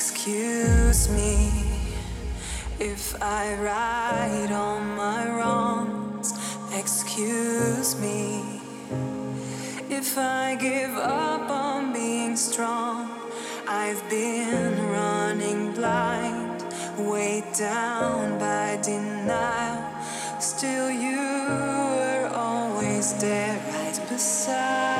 Excuse me if I right all my wrongs. Excuse me if I give up on being strong. I've been running blind, weighed down by denial. Still, you were always there, right beside